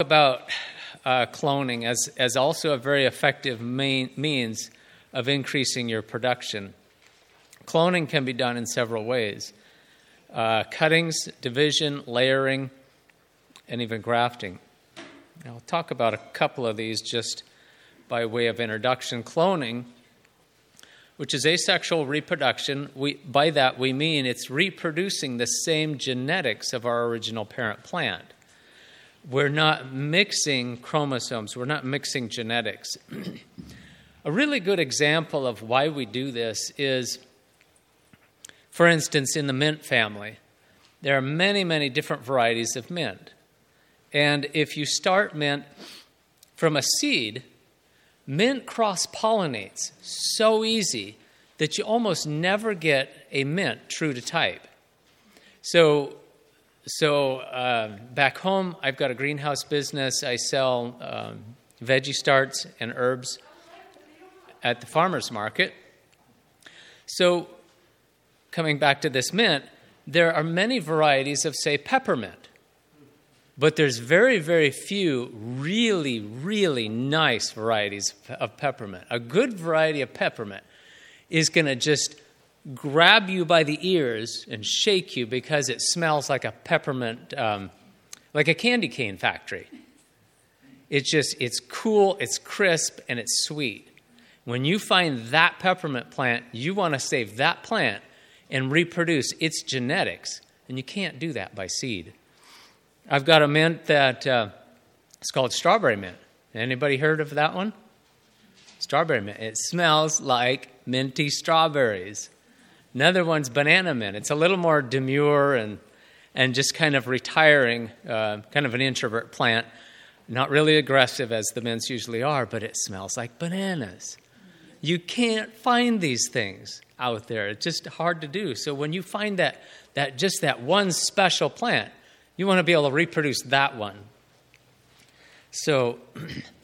about uh, cloning as, as also a very effective means of increasing your production. Cloning can be done in several ways uh, cuttings, division, layering, and even grafting. I'll talk about a couple of these just by way of introduction. Cloning, which is asexual reproduction, we, by that we mean it's reproducing the same genetics of our original parent plant. We're not mixing chromosomes, we're not mixing genetics. a really good example of why we do this is, for instance, in the mint family. There are many, many different varieties of mint. And if you start mint from a seed, mint cross pollinates so easy that you almost never get a mint true to type. So, so uh, back home, I've got a greenhouse business. I sell um, veggie starts and herbs at the farmer's market. So, coming back to this mint, there are many varieties of, say, peppermint. But there's very, very few really, really nice varieties of peppermint. A good variety of peppermint is going to just grab you by the ears and shake you because it smells like a peppermint, um, like a candy cane factory. It's just, it's cool, it's crisp, and it's sweet. When you find that peppermint plant, you want to save that plant and reproduce its genetics. And you can't do that by seed. I've got a mint that uh, it's called strawberry mint. Anybody heard of that one? Strawberry mint. It smells like minty strawberries. Another one's banana mint. It's a little more demure and and just kind of retiring, uh, kind of an introvert plant. Not really aggressive as the mints usually are, but it smells like bananas. You can't find these things out there. It's just hard to do. So when you find that that just that one special plant, you want to be able to reproduce that one. So,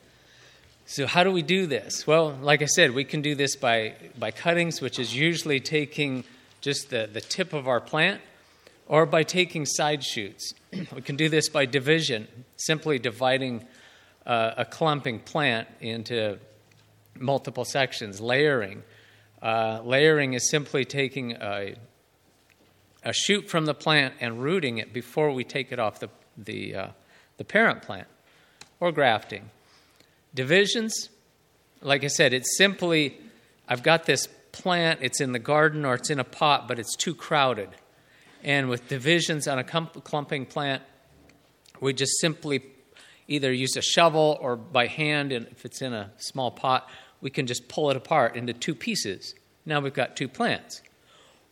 so how do we do this? Well, like I said, we can do this by, by cuttings, which is usually taking just the, the tip of our plant, or by taking side shoots. we can do this by division, simply dividing uh, a clumping plant into multiple sections, layering. Uh, layering is simply taking a, a shoot from the plant and rooting it before we take it off the, the, uh, the parent plant, or grafting. Divisions, like I said, it's simply I've got this plant, it's in the garden or it's in a pot, but it's too crowded. And with divisions on a clumping plant, we just simply either use a shovel or by hand, and if it's in a small pot, we can just pull it apart into two pieces. Now we've got two plants.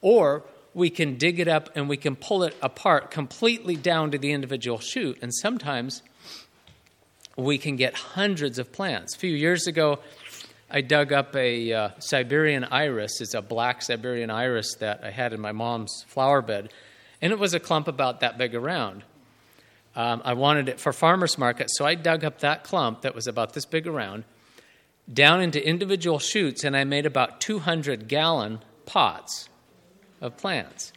Or we can dig it up and we can pull it apart completely down to the individual shoot. And sometimes we can get hundreds of plants. A few years ago, I dug up a uh, Siberian iris. It's a black Siberian iris that I had in my mom's flower bed, and it was a clump about that big around. Um, I wanted it for farmers market, so I dug up that clump that was about this big around down into individual shoots, and I made about 200 gallon pots of plants.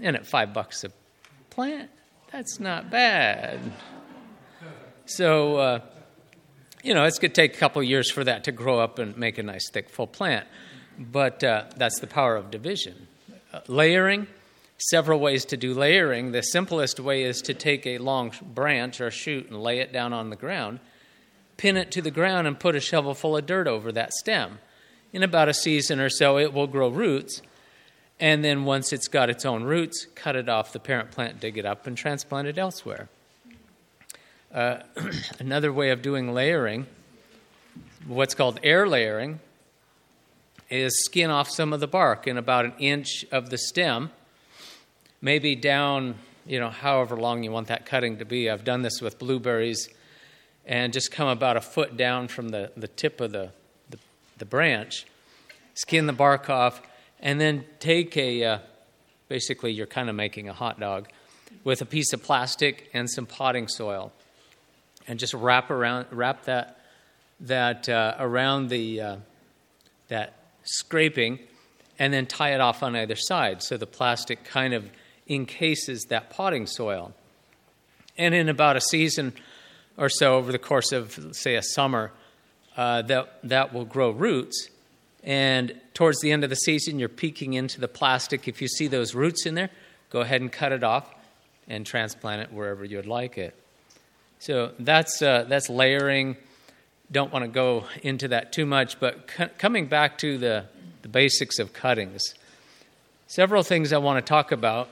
And at five bucks a plant, that's not bad. So, uh, you know, it's going to take a couple years for that to grow up and make a nice, thick, full plant. But uh, that's the power of division. Uh, layering, several ways to do layering. The simplest way is to take a long branch or shoot and lay it down on the ground, pin it to the ground, and put a shovel full of dirt over that stem. In about a season or so, it will grow roots and then once it's got its own roots, cut it off the parent plant, dig it up, and transplant it elsewhere. Uh, another way of doing layering, what's called air layering, is skin off some of the bark in about an inch of the stem, maybe down, you know, however long you want that cutting to be. I've done this with blueberries and just come about a foot down from the, the tip of the, the, the branch, skin the bark off, and then take a uh, basically you're kind of making a hot dog with a piece of plastic and some potting soil and just wrap around wrap that that uh, around the uh, that scraping and then tie it off on either side so the plastic kind of encases that potting soil and in about a season or so over the course of, say, a summer, uh, that, that will grow roots. And towards the end of the season, you're peeking into the plastic. If you see those roots in there, go ahead and cut it off and transplant it wherever you'd like it. So that's, uh, that's layering. Don't want to go into that too much, but coming back to the, the basics of cuttings, several things I want to talk about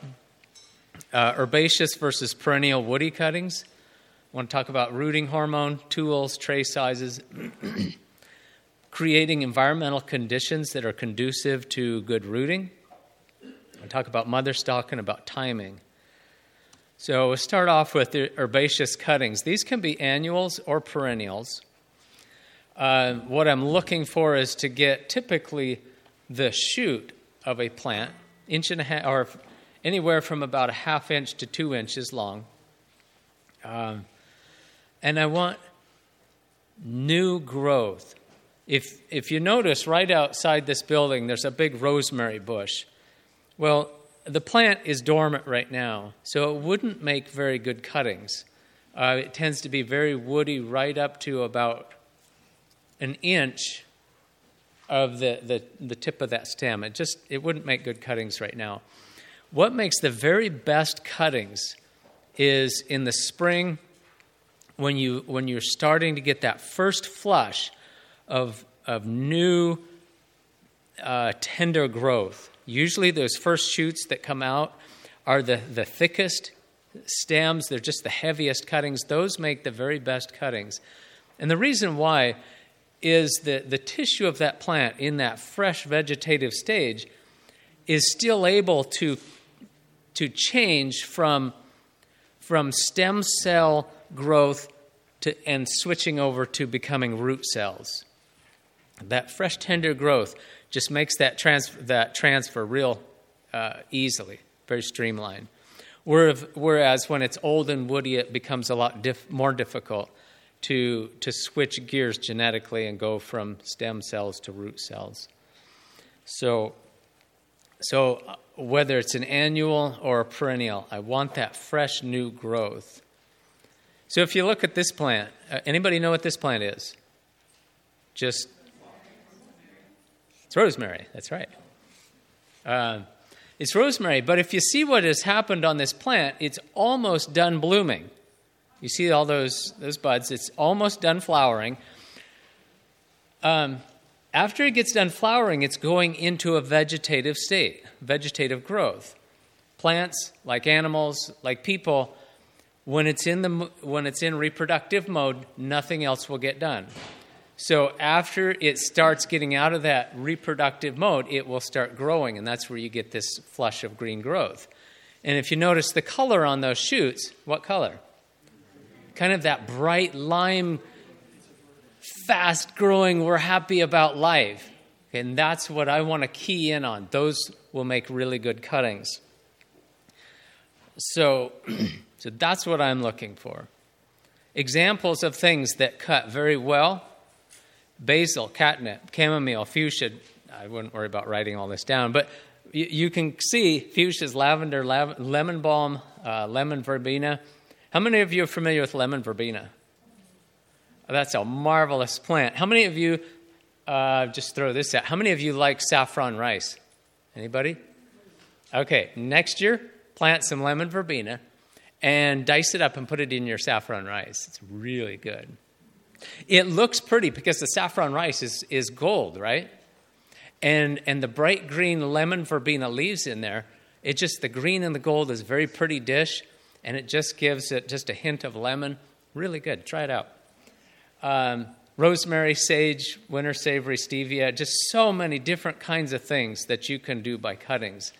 uh, herbaceous versus perennial woody cuttings. I want to talk about rooting hormone, tools, tray sizes, creating environmental conditions that are conducive to good rooting. I talk about mother stock and about timing. So we'll start off with the herbaceous cuttings. These can be annuals or perennials. Uh, what I'm looking for is to get typically the shoot of a plant, inch and a half, or anywhere from about a half inch to two inches long. Um, and I want new growth. If, if you notice right outside this building, there's a big rosemary bush. Well, the plant is dormant right now, so it wouldn't make very good cuttings. Uh, it tends to be very woody right up to about an inch of the, the, the tip of that stem. It just it wouldn't make good cuttings right now. What makes the very best cuttings is in the spring when you when you're starting to get that first flush of of new uh, tender growth. Usually, those first shoots that come out are the, the thickest stems. They're just the heaviest cuttings. Those make the very best cuttings. And the reason why is that the tissue of that plant in that fresh vegetative stage is still able to, to change from, from stem cell growth to, and switching over to becoming root cells. That fresh, tender growth just makes that, trans- that transfer real uh, easily, very streamlined. Whereas when it's old and woody, it becomes a lot more difficult to, to switch gears genetically and go from stem cells to root cells. So, so uh, whether it's an annual or a perennial, I want that fresh new growth. So if you look at this plant, uh, anybody know what this plant is? Just it's rosemary. That's right. Uh, it's rosemary, but if you see what has happened on this plant, it's almost done blooming. You see all those, those buds, it's almost done flowering. Um, after it gets done flowering, it's going into a vegetative state, vegetative growth. Plants, like animals, like people, when it's in, the, when it's in reproductive mode, nothing else will get done. So after it starts getting out of that reproductive mode, it will start growing, and that's where you get this flush of green growth. And if you notice the color on those shoots, what color? Kind of that bright lime, fast growing, we're happy about life. And that's what I want to key in on. Those will make really good cuttings. So, so that's what I'm looking for. Examples of things that cut very well basil, catnip, chamomile, fuchsia. I wouldn't worry about writing all this down, but you, you can see fuchsias, lavender, lav- lemon balm, uh, lemon verbena. How many of you are familiar with lemon verbena? That's a marvelous plant. How many of you, uh, just throw this out, how many of you like saffron rice? Anybody? Okay, next year, plant some lemon verbena and dice it up and put it in your saffron rice. It's really good. It looks pretty because the saffron rice is, is gold, right? And, and the bright green lemon verbena leaves in there, it just, the green and the gold is a very pretty dish, and it just gives it just a hint of lemon. Really good. Try it out. Um, rosemary, sage, winter savory, stevia, just so many different kinds of things that you can do by cuttings.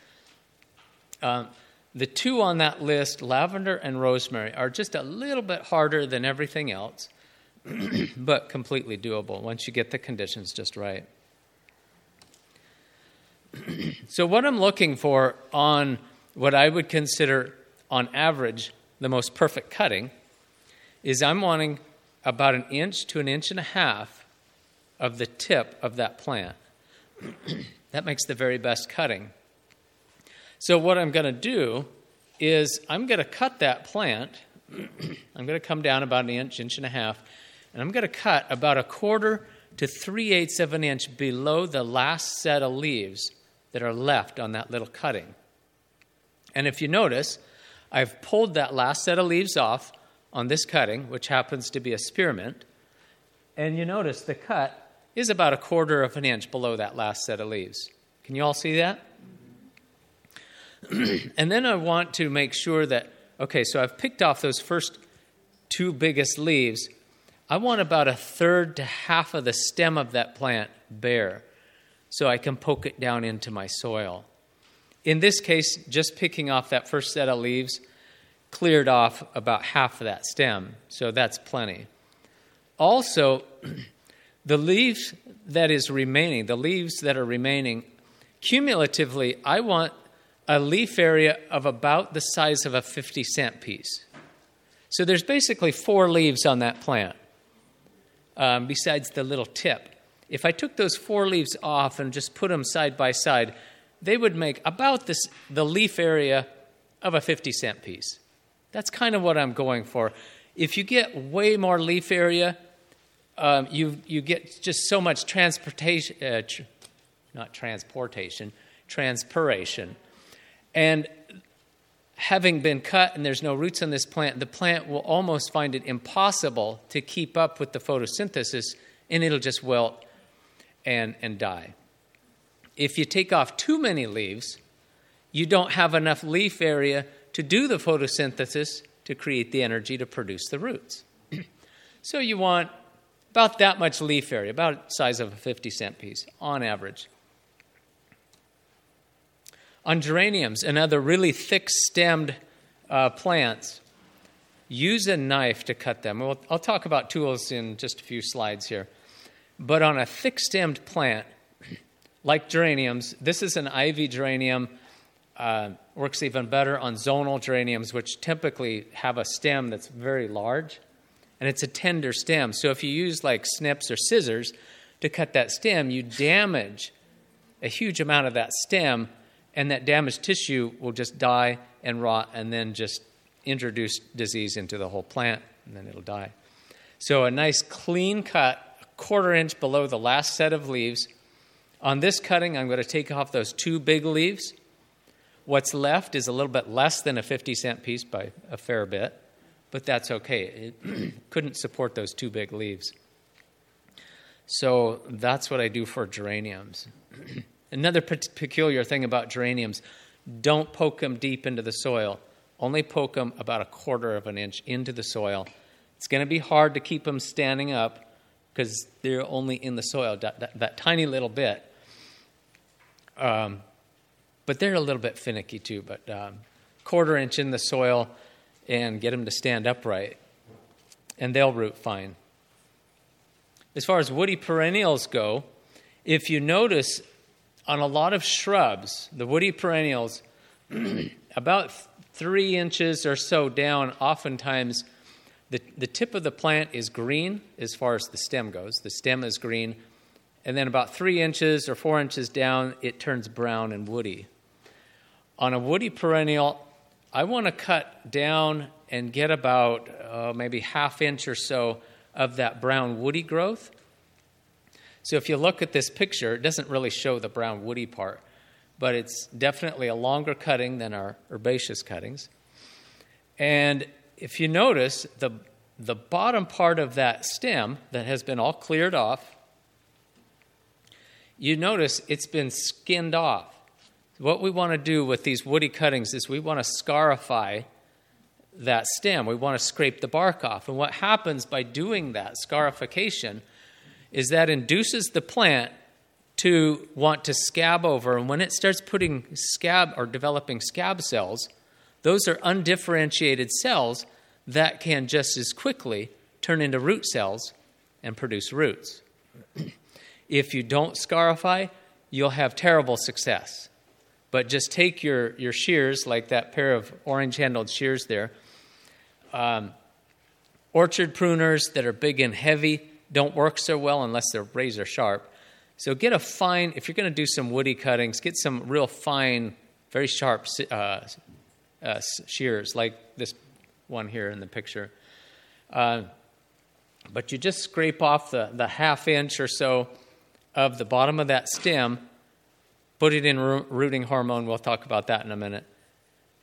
Um, the two on that list, lavender and rosemary, are just a little bit harder than everything else. but completely doable once you get the conditions just right. so, what I'm looking for on what I would consider, on average, the most perfect cutting is I'm wanting about an inch to an inch and a half of the tip of that plant. that makes the very best cutting. So, what I'm going to do is I'm going to cut that plant I'm going to come down about an inch, inch and a half, and I'm going to cut about a quarter to three eighths of an inch below the last set of leaves that are left on that little cutting. And if you notice, I've pulled that last set of leaves off on this cutting, which happens to be a spearmint. And you notice the cut is about a quarter of an inch below that last set of leaves. Can you all see that? and then I want to make sure that, okay, so I've picked off those first two biggest leaves. I want about a third to half of the stem of that plant bare so I can poke it down into my soil. In this case, just picking off that first set of leaves cleared off about half of that stem, so that's plenty. Also, the leaves that is remaining, the leaves that are remaining, cumulatively, I want a leaf area of about the size of a 50 cent piece. So there's basically four leaves on that plant, um, besides the little tip. If I took those four leaves off and just put them side by side, they would make about this, the leaf area of a 50 cent piece. That's kind of what I'm going for. If you get way more leaf area, um, you, you get just so much transportation, uh, tr- not transportation, transpiration. And having been cut and there's no roots on this plant, the plant will almost find it impossible to keep up with the photosynthesis and it'll just wilt and, and die if you take off too many leaves, you don't have enough leaf area to do the photosynthesis to create the energy to produce the roots. so you want about that much leaf area, about size of a 50 cent piece on average. On geraniums and other really thick stemmed uh, plants, use a knife to cut them. Well, I'll talk about tools in just a few slides here. But on a thick stemmed plant, like geraniums, this is an ivy geranium. Uh, works even better on zonal geraniums, which typically have a stem that's very large, and it's a tender stem. So if you use like snips or scissors to cut that stem, you damage a huge amount of that stem, and that damaged tissue will just die and rot, and then just introduce disease into the whole plant, and then it'll die. So a nice clean cut, a quarter inch below the last set of leaves on this cutting, I'm going to take off those two big leaves. What's left is a little bit less than a 50 cent piece by a fair bit, but that's okay. It couldn't support those two big leaves. So that's what I do for geraniums. Another peculiar thing about geraniums don't poke them deep into the soil, only poke them about a quarter of an inch into the soil. It's going to be hard to keep them standing up because they're only in the soil, that, that, that tiny little bit. Um, but they're a little bit finicky too. But um, quarter inch in the soil and get them to stand upright, and they'll root fine. As far as woody perennials go, if you notice on a lot of shrubs, the woody perennials, about three inches or so down, oftentimes the, the tip of the plant is green as far as the stem goes. The stem is green, and then about three inches or four inches down, it turns brown and woody. On a woody perennial, I want to cut down and get about uh, maybe half inch or so of that brown woody growth. So if you look at this picture, it doesn't really show the brown woody part, but it's definitely a longer cutting than our herbaceous cuttings. And if you notice, the, the bottom part of that stem that has been all cleared off you notice it's been skinned off. What we want to do with these woody cuttings is we want to scarify that stem. We want to scrape the bark off. And what happens by doing that scarification is that induces the plant to want to scab over. And when it starts putting scab or developing scab cells, those are undifferentiated cells that can just as quickly turn into root cells and produce roots. If you don't scarify, you'll have terrible success. But just take your, your shears, like that pair of orange handled shears there. Um, orchard pruners that are big and heavy don't work so well unless they're razor sharp. So get a fine, if you're going to do some woody cuttings, get some real fine, very sharp uh, uh, shears, like this one here in the picture. Uh, but you just scrape off the, the half inch or so of the bottom of that stem, put it in rooting hormone. We'll talk about that in a minute.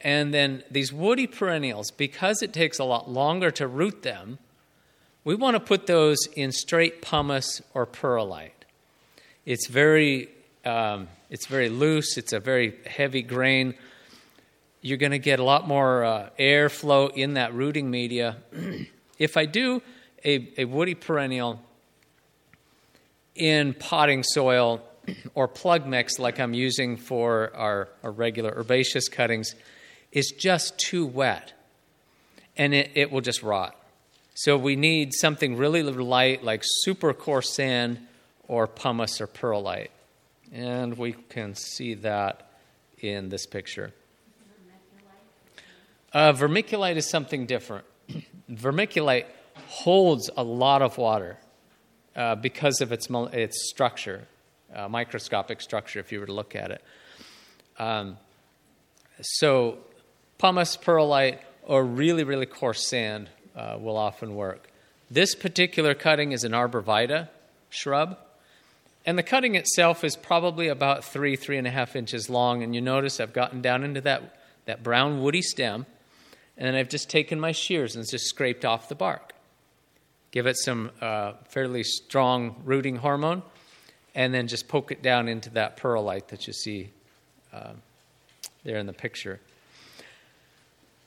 And then these woody perennials, because it takes a lot longer to root them, we want to put those in straight pumice or perlite. It's very, um, it's very loose. It's a very heavy grain. You're going to get a lot more uh, airflow in that rooting media. if I do a, a woody perennial in potting soil or plug mix like I'm using for our, our regular herbaceous cuttings, is just too wet and it, it will just rot. So we need something really light like super coarse sand or pumice or perlite. And we can see that in this picture. Uh, vermiculite is something different. vermiculite holds a lot of water uh, because of its, its structure, uh, microscopic structure, if you were to look at it. Um, so pumice, perlite, or really, really coarse sand uh, will often work. This particular cutting is an arborvitae shrub, and the cutting itself is probably about three, three and a half inches long. And you notice I've gotten down into that, that brown woody stem, and then I've just taken my shears and just scraped off the bark. Give it some uh, fairly strong rooting hormone, and then just poke it down into that perlite that you see uh, there in the picture.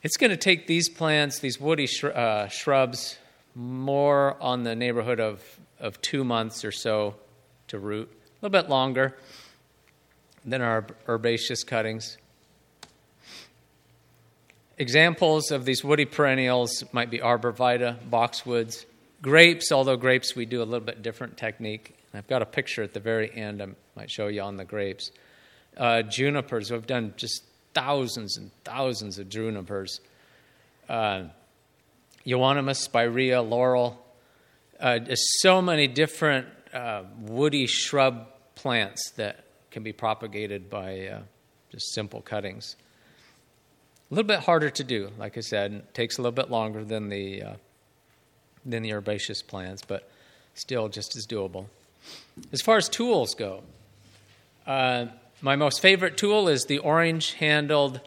It's going to take these plants, these woody uh, shrubs, more on the neighborhood of, of two months or so to root, a little bit longer than our herbaceous cuttings. Examples of these woody perennials might be arborvitae, boxwoods, grapes, although grapes we do a little bit different technique. I've got a picture at the very end I might show you on the grapes. Uh, junipers, we've done just thousands and thousands of junipers. Uh, Euonymus, spirea, laurel. Uh, there's so many different uh, woody shrub plants that can be propagated by uh, just simple cuttings. A little bit harder to do, like I said. It takes a little bit longer than the uh, than the herbaceous plants, but still just as doable. As far as tools go, uh, my most favorite tool is the orange handled,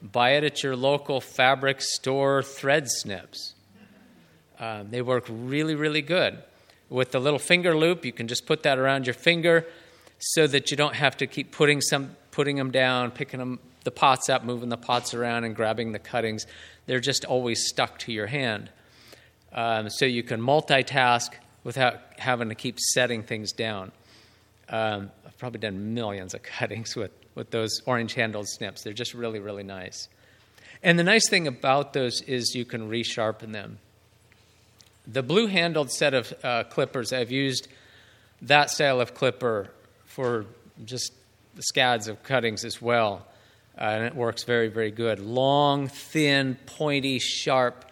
buy it at your local fabric store thread snips. Uh, they work really, really good. With the little finger loop, you can just put that around your finger so that you don't have to keep putting, some, putting them down, picking them, the pots up, moving the pots around, and grabbing the cuttings. They're just always stuck to your hand. Um, so you can multitask without having to keep setting things down. Um, I've probably done millions of cuttings with, with those orange handled snips. They're just really, really nice. And the nice thing about those is you can resharpen them. The blue handled set of uh, clippers, I've used that style of clipper for just the scads of cuttings as well. Uh, and it works very, very good. Long, thin, pointy, sharp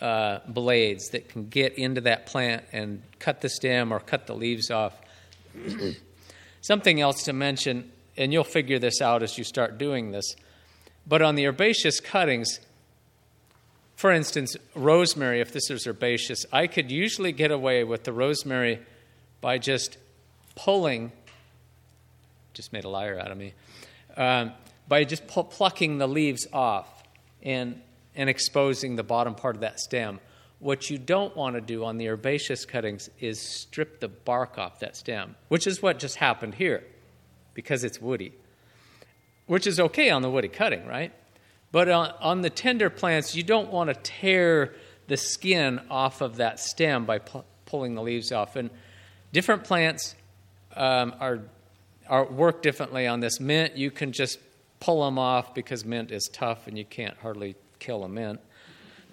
uh, blades that can get into that plant and cut the stem or cut the leaves off. Something else to mention, and you'll figure this out as you start doing this, but on the herbaceous cuttings, for instance, rosemary, if this is herbaceous, I could usually get away with the rosemary by just pulling, just made a liar out of me, um, by just pu- plucking the leaves off and, and exposing the bottom part of that stem. What you don't want to do on the herbaceous cuttings is strip the bark off that stem, which is what just happened here because it's woody, which is okay on the woody cutting, right? But on, on the tender plants, you don't want to tear the skin off of that stem by pu- pulling the leaves off. And different plants um, are, are work differently on this. Mint, you can just pull them off because mint is tough and you can't hardly kill a mint.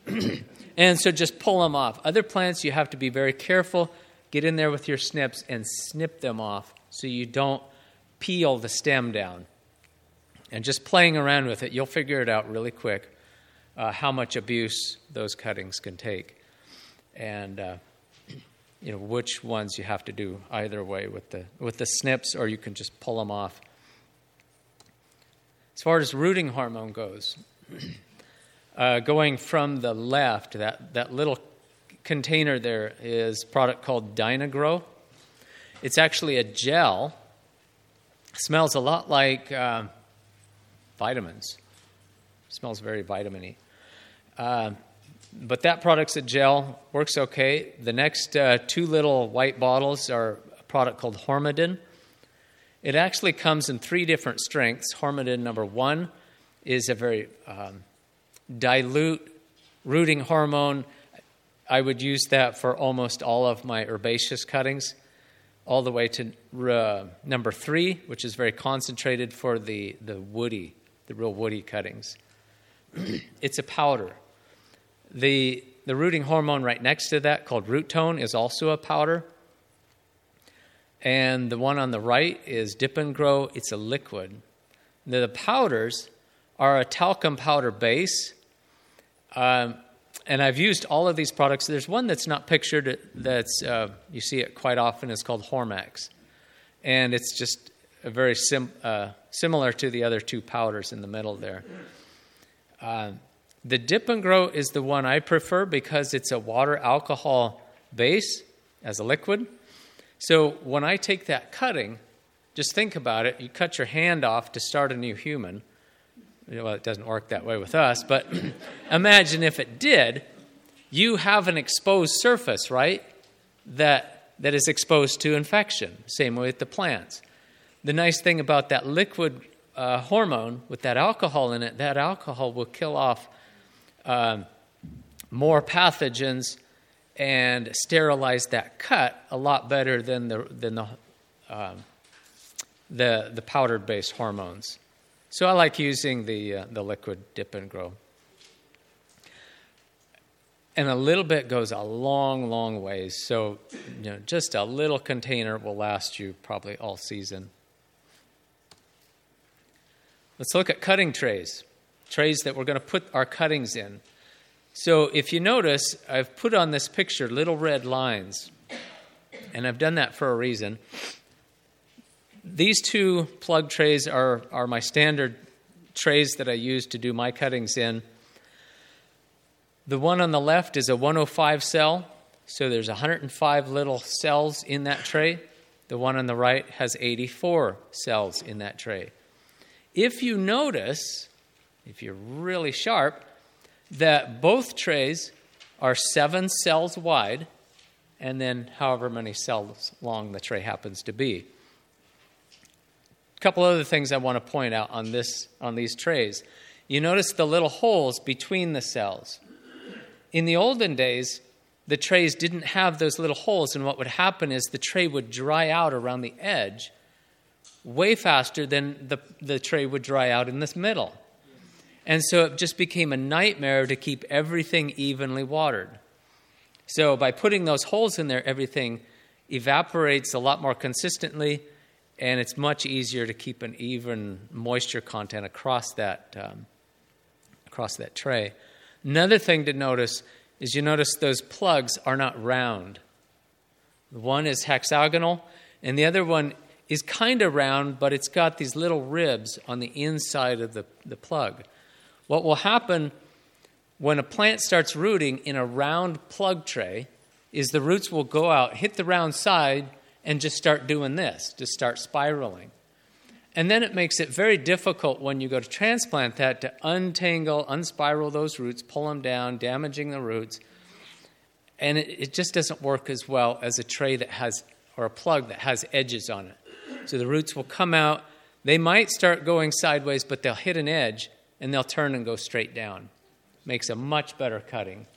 and so just pull them off. Other plants, you have to be very careful. Get in there with your snips and snip them off so you don't peel the stem down. And just playing around with it, you'll figure it out really quick uh, how much abuse those cuttings can take. And uh, you know which ones you have to do either way with the with the snips, or you can just pull them off. As far as rooting hormone goes, Uh, going from the left, that, that little container there is product called Dynagrow. It's actually a gel. smells a lot like uh, vitamins. smells very vitamin uh, but that product's a gel, works okay. The next uh, two little white bottles are a product called Hormodin. It actually comes in three different strengths. Hormodin number one is a very um, dilute rooting hormone. I would use that for almost all of my herbaceous cuttings, all the way to uh, number three, which is very concentrated for the, the woody, the real woody cuttings. it's a powder. The, the rooting hormone right next to that, called Rootone, is also a powder. And the one on the right is Dip and Grow, it's a liquid. The powders are a talcum powder base. Um, and I've used all of these products. There's one that's not pictured that's uh, you see it quite often. It's called Hormex, and it's just very sim, uh, similar to the other two powders in the middle there. Uh, the Dip and Grow is the one I prefer because it's a water alcohol base as a liquid. So when I take that cutting, just think about it. You cut your hand off to start a new human. Well, it doesn't work that way with us, but imagine if it did. You have an exposed surface, right? That, that is exposed to infection. Same way with the plants. The nice thing about that liquid uh, hormone with that alcohol in it, that alcohol will kill off um, more pathogens and sterilize that cut a lot better than the than the um, the, the powdered based hormones. So I like using the uh, the liquid dip and grow. And a little bit goes a long, long ways. So, you know, just a little container will last you probably all season. Let's look at cutting trays trays that we're going to put our cuttings in. So if you notice, I've put on this picture little red lines, and I've done that for a reason. These two plug trays are, are my standard trays that I use to do my cuttings in. The one on the left is a 105 cell, so there's 105 little cells in that tray. The one on the right has 84 cells in that tray. If you notice, if you're really sharp, that both trays are seven cells wide, and then however many cells long the tray happens to be. Couple other things I want to point out on this on these trays. You notice the little holes between the cells. In the olden days, the trays didn't have those little holes, and what would happen is the tray would dry out around the edge way faster than the, the tray would dry out in the middle. And so it just became a nightmare to keep everything evenly watered. So by putting those holes in there, everything evaporates a lot more consistently, and it's much easier to keep an even moisture content across that um, across that tray. Another thing to notice is you notice those plugs are not round. One is hexagonal, and the other one is kind of round, but it's got these little ribs on the inside of the, the plug. What will happen when a plant starts rooting in a round plug tray is the roots will go out, hit the round side, and just start doing this, just start spiraling. And then it makes it very difficult when you go to transplant that to untangle, unspiral those roots, pull them down, damaging the roots. And it, it just doesn't work as well as a tray that has, or a plug that has edges on it. So the roots will come out. They might start going sideways, but they'll hit an edge and they'll turn and go straight down. Makes a much better cutting.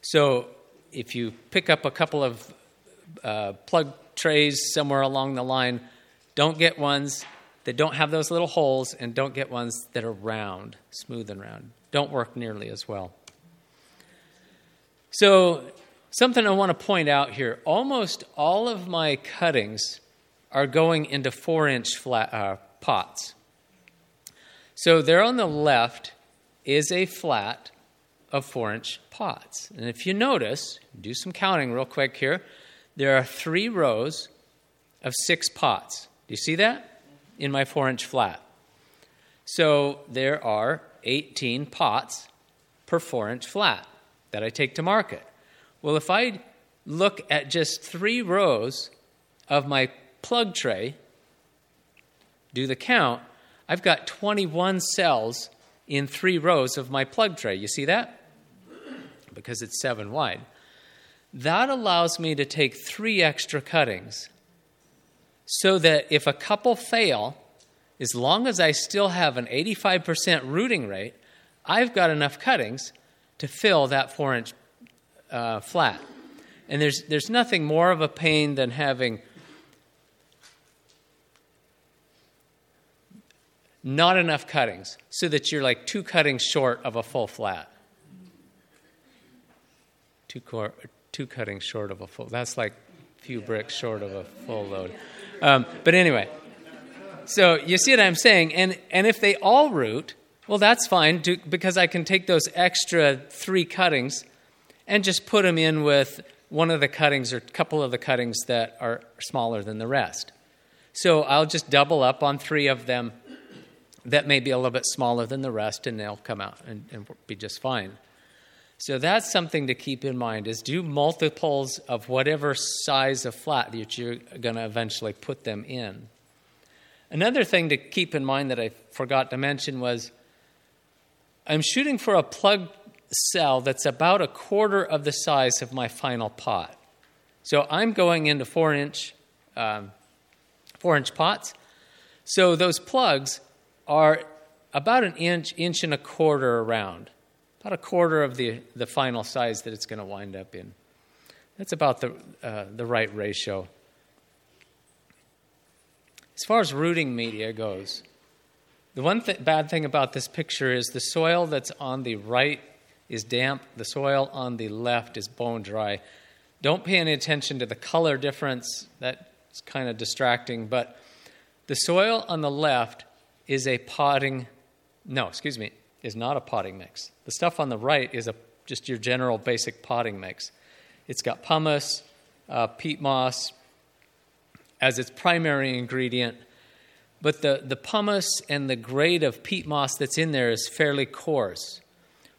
So if you pick up a couple of uh, plug trays somewhere along the line, don't get ones that don't have those little holes and don't get ones that are round, smooth and round. Don't work nearly as well. So, something I want to point out here almost all of my cuttings are going into four inch flat, uh, pots. So there on the left is a flat of four inch pots. And if you notice, do some counting real quick here, there are three rows of six pots. Do you see that? In my four inch flat. So there are 18 pots per four inch flat that I take to market. Well, if I look at just three rows of my plug tray, do the count, I've got 21 cells in three rows of my plug tray. You see that? Because it's seven wide. That allows me to take three extra cuttings so that if a couple fail, as long as I still have an 85% rooting rate, I've got enough cuttings to fill that four inch uh, flat. And there's, there's nothing more of a pain than having not enough cuttings so that you're like two cuttings short of a full flat. Two, cor- two cuttings short of a full. That's like a few bricks short of a full load. Um, but anyway, so you see what I'm saying? And, and if they all root, well, that's fine to, because I can take those extra three cuttings and just put them in with one of the cuttings or a couple of the cuttings that are smaller than the rest. So I'll just double up on three of them that may be a little bit smaller than the rest, and they'll come out and, and be just fine. So that's something to keep in mind is do multiples of whatever size of flat that you're going to eventually put them in. Another thing to keep in mind that I forgot to mention was I'm shooting for a plug cell that's about a quarter of the size of my final pot. So I'm going into four inch, um, four inch pots. So those plugs are about an inch, inch and a quarter around, about a quarter of the, the final size that it's going to wind up in. That's about the, uh, the right ratio. As far as rooting media goes, the one th- bad thing about this picture is the soil that's on the right is damp, the soil on the left is bone dry. Don't pay any attention to the color difference, that's kind of distracting, but the soil on the left is a potting, no, excuse me, is not a potting mix. The stuff on the right is a, just your general basic potting mix. It's got pumice, uh, peat moss as its primary ingredient but the, the pumice and the grade of peat moss that's in there is fairly coarse.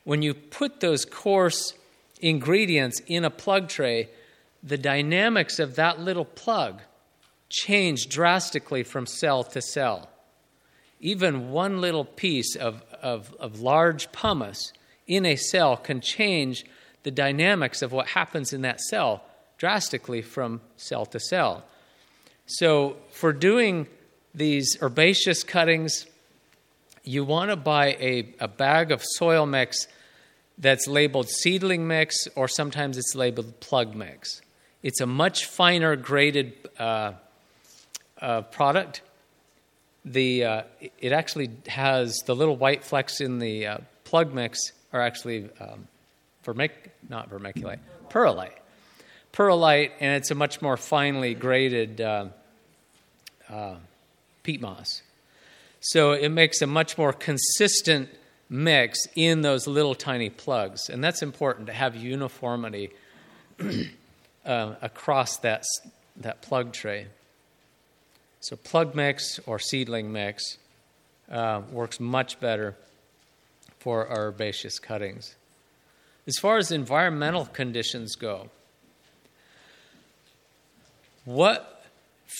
When you put those coarse ingredients in a plug tray, the dynamics of that little plug change drastically from cell to cell. Even one little piece of, of, of large pumice in a cell can change the dynamics of what happens in that cell drastically from cell to cell. So, for doing these herbaceous cuttings, you want to buy a, a bag of soil mix that's labeled seedling mix, or sometimes it's labeled plug mix. It's a much finer graded uh, uh, product. The, uh, it actually has the little white flecks in the uh, plug mix are actually um, vermic, not vermiculite, perlite. Perlite, and it's a much more finely graded uh, uh, peat moss. So it makes a much more consistent mix in those little tiny plugs. And that's important to have uniformity uh, across that, that plug tray. So, plug mix or seedling mix uh, works much better for our herbaceous cuttings. As far as environmental conditions go, what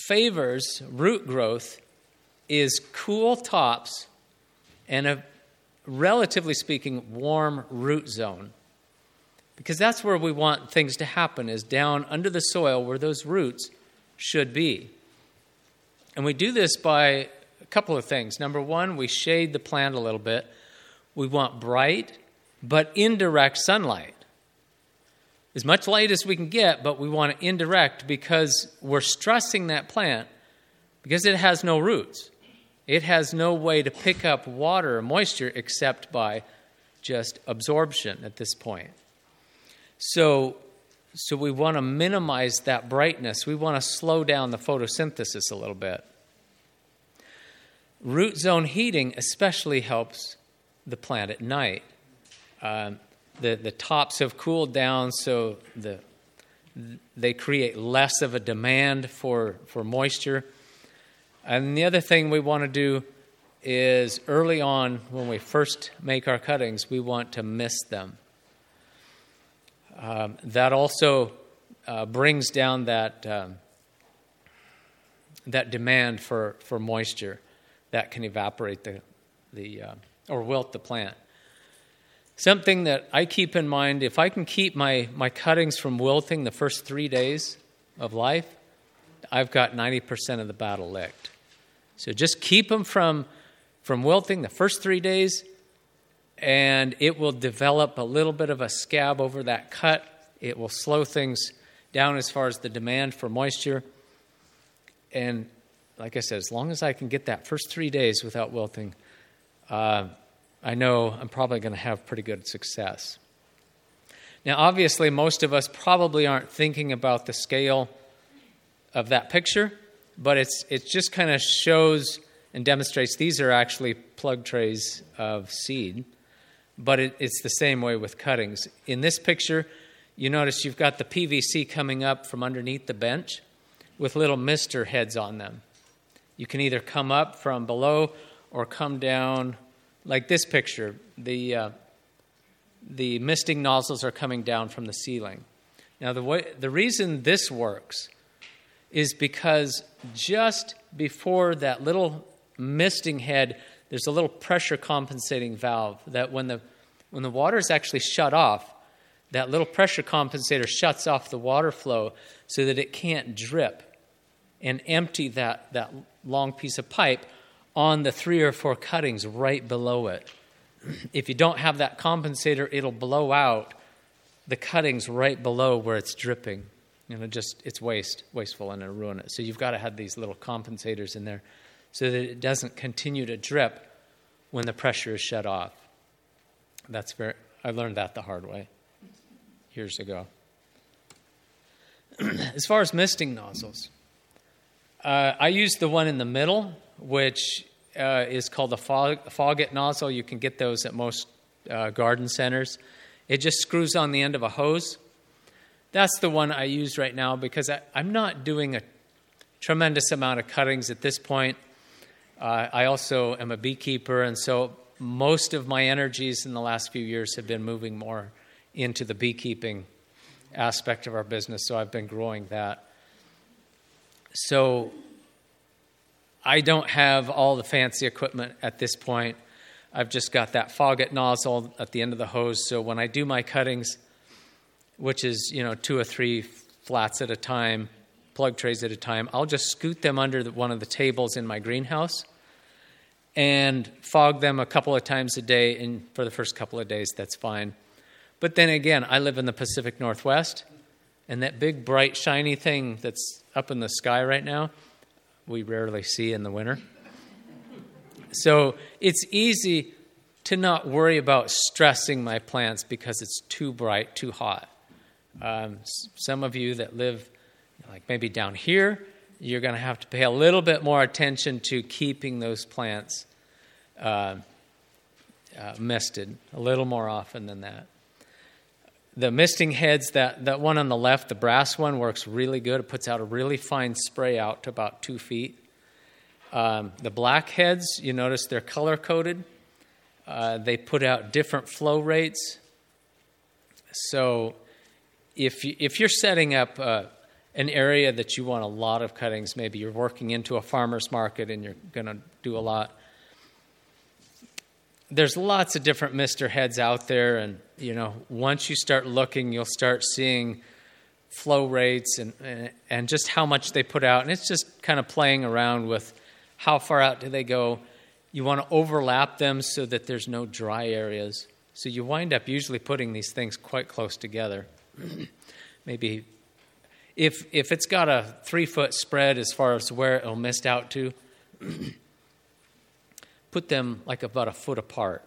favors root growth is cool tops and a relatively speaking warm root zone because that's where we want things to happen is down under the soil where those roots should be and we do this by a couple of things. Number one we shade the plant a little bit. We want bright but indirect sunlight. As much light as we can get but we want it indirect because we're stressing that plant because it has no roots. It has no way to pick up water or moisture except by just absorption at this point. So, so we want to minimize that brightness. We want to slow down the photosynthesis a little bit. Root zone heating especially helps the plant at night. Um, the, the tops have cooled down, so the, they create less of a demand for, for moisture. And the other thing we want to do is early on when we first make our cuttings, we want to mist them. Um, that also uh, brings down that, um, that demand for, for moisture that can evaporate the, the uh, or wilt the plant. Something that I keep in mind if I can keep my, my cuttings from wilting the first three days of life, I've got 90% of the battle licked. So just keep them from, from wilting the first three days, and it will develop a little bit of a scab over that cut. It will slow things down as far as the demand for moisture. And like I said, as long as I can get that first three days without wilting, uh, I know I'm probably going to have pretty good success. Now, obviously, most of us probably aren't thinking about the scale of that picture, but it's, it just kind of shows and demonstrates these are actually plug trays of seed, but it, it's the same way with cuttings. In this picture, you notice you've got the PVC coming up from underneath the bench with little mister heads on them. You can either come up from below or come down like this picture. The, uh, the misting nozzles are coming down from the ceiling. Now, the, way, the reason this works is because just before that little misting head, there's a little pressure compensating valve that when the, when the water is actually shut off, that little pressure compensator shuts off the water flow so that it can't drip and empty that, that long piece of pipe on the three or four cuttings right below it. If you don't have that compensator, it'll blow out the cuttings right below where it's dripping. You know, just it's waste, wasteful, and it'll ruin it. So you've got to have these little compensators in there so that it doesn't continue to drip when the pressure is shut off. That's very. I learned that the hard way years ago. as far as misting nozzles, uh, I use the one in the middle, which uh, is called the Fogg-It nozzle. You can get those at most uh, garden centers. It just screws on the end of a hose. That's the one I use right now because I, am not doing a tremendous amount of cuttings at this point. Uh, I also am a beekeeper, and so most of my energies in the last few years have been moving more into the beekeeping aspect of our business, so I've been growing that. So I don't have all the fancy equipment at this point. I've just got that Fogg-It nozzle at the end of the hose, so when I do my cuttings, which is, you know, two or three flats at a time, plug trays at a time, I'll just scoot them under the, one of the tables in my greenhouse and fog them a couple of times a day. And for the first couple of days, that's fine. But then again, I live in the Pacific Northwest, and that big, bright, shiny thing that's up in the sky right now, we rarely see in the winter. So it's easy to not worry about stressing my plants because it's too bright, too hot. Um, some of you that live, like maybe down here, you're going to have to pay a little bit more attention to keeping those plants uh, uh, misted a little more often than that. The misting heads, that, that one on the left, the brass one, works really good. It puts out a really fine spray out to about two feet. Um, the black heads, you notice they're color coded. Uh, they put out different flow rates. So if, you, if you're setting up an area that you want a lot of cuttings, maybe you're working into a farmer's market and you're going to do a lot, there's lots of different mister heads out there, and you know, once you start looking, you'll start seeing flow rates and and just how much they put out, and it's just kind of playing around with how far out do they go. You want to overlap them so that there's no dry areas. So you wind up usually putting these things quite close together. Maybe if if it's got a three foot spread as far as where it'll mist out to. put them like about a foot apart.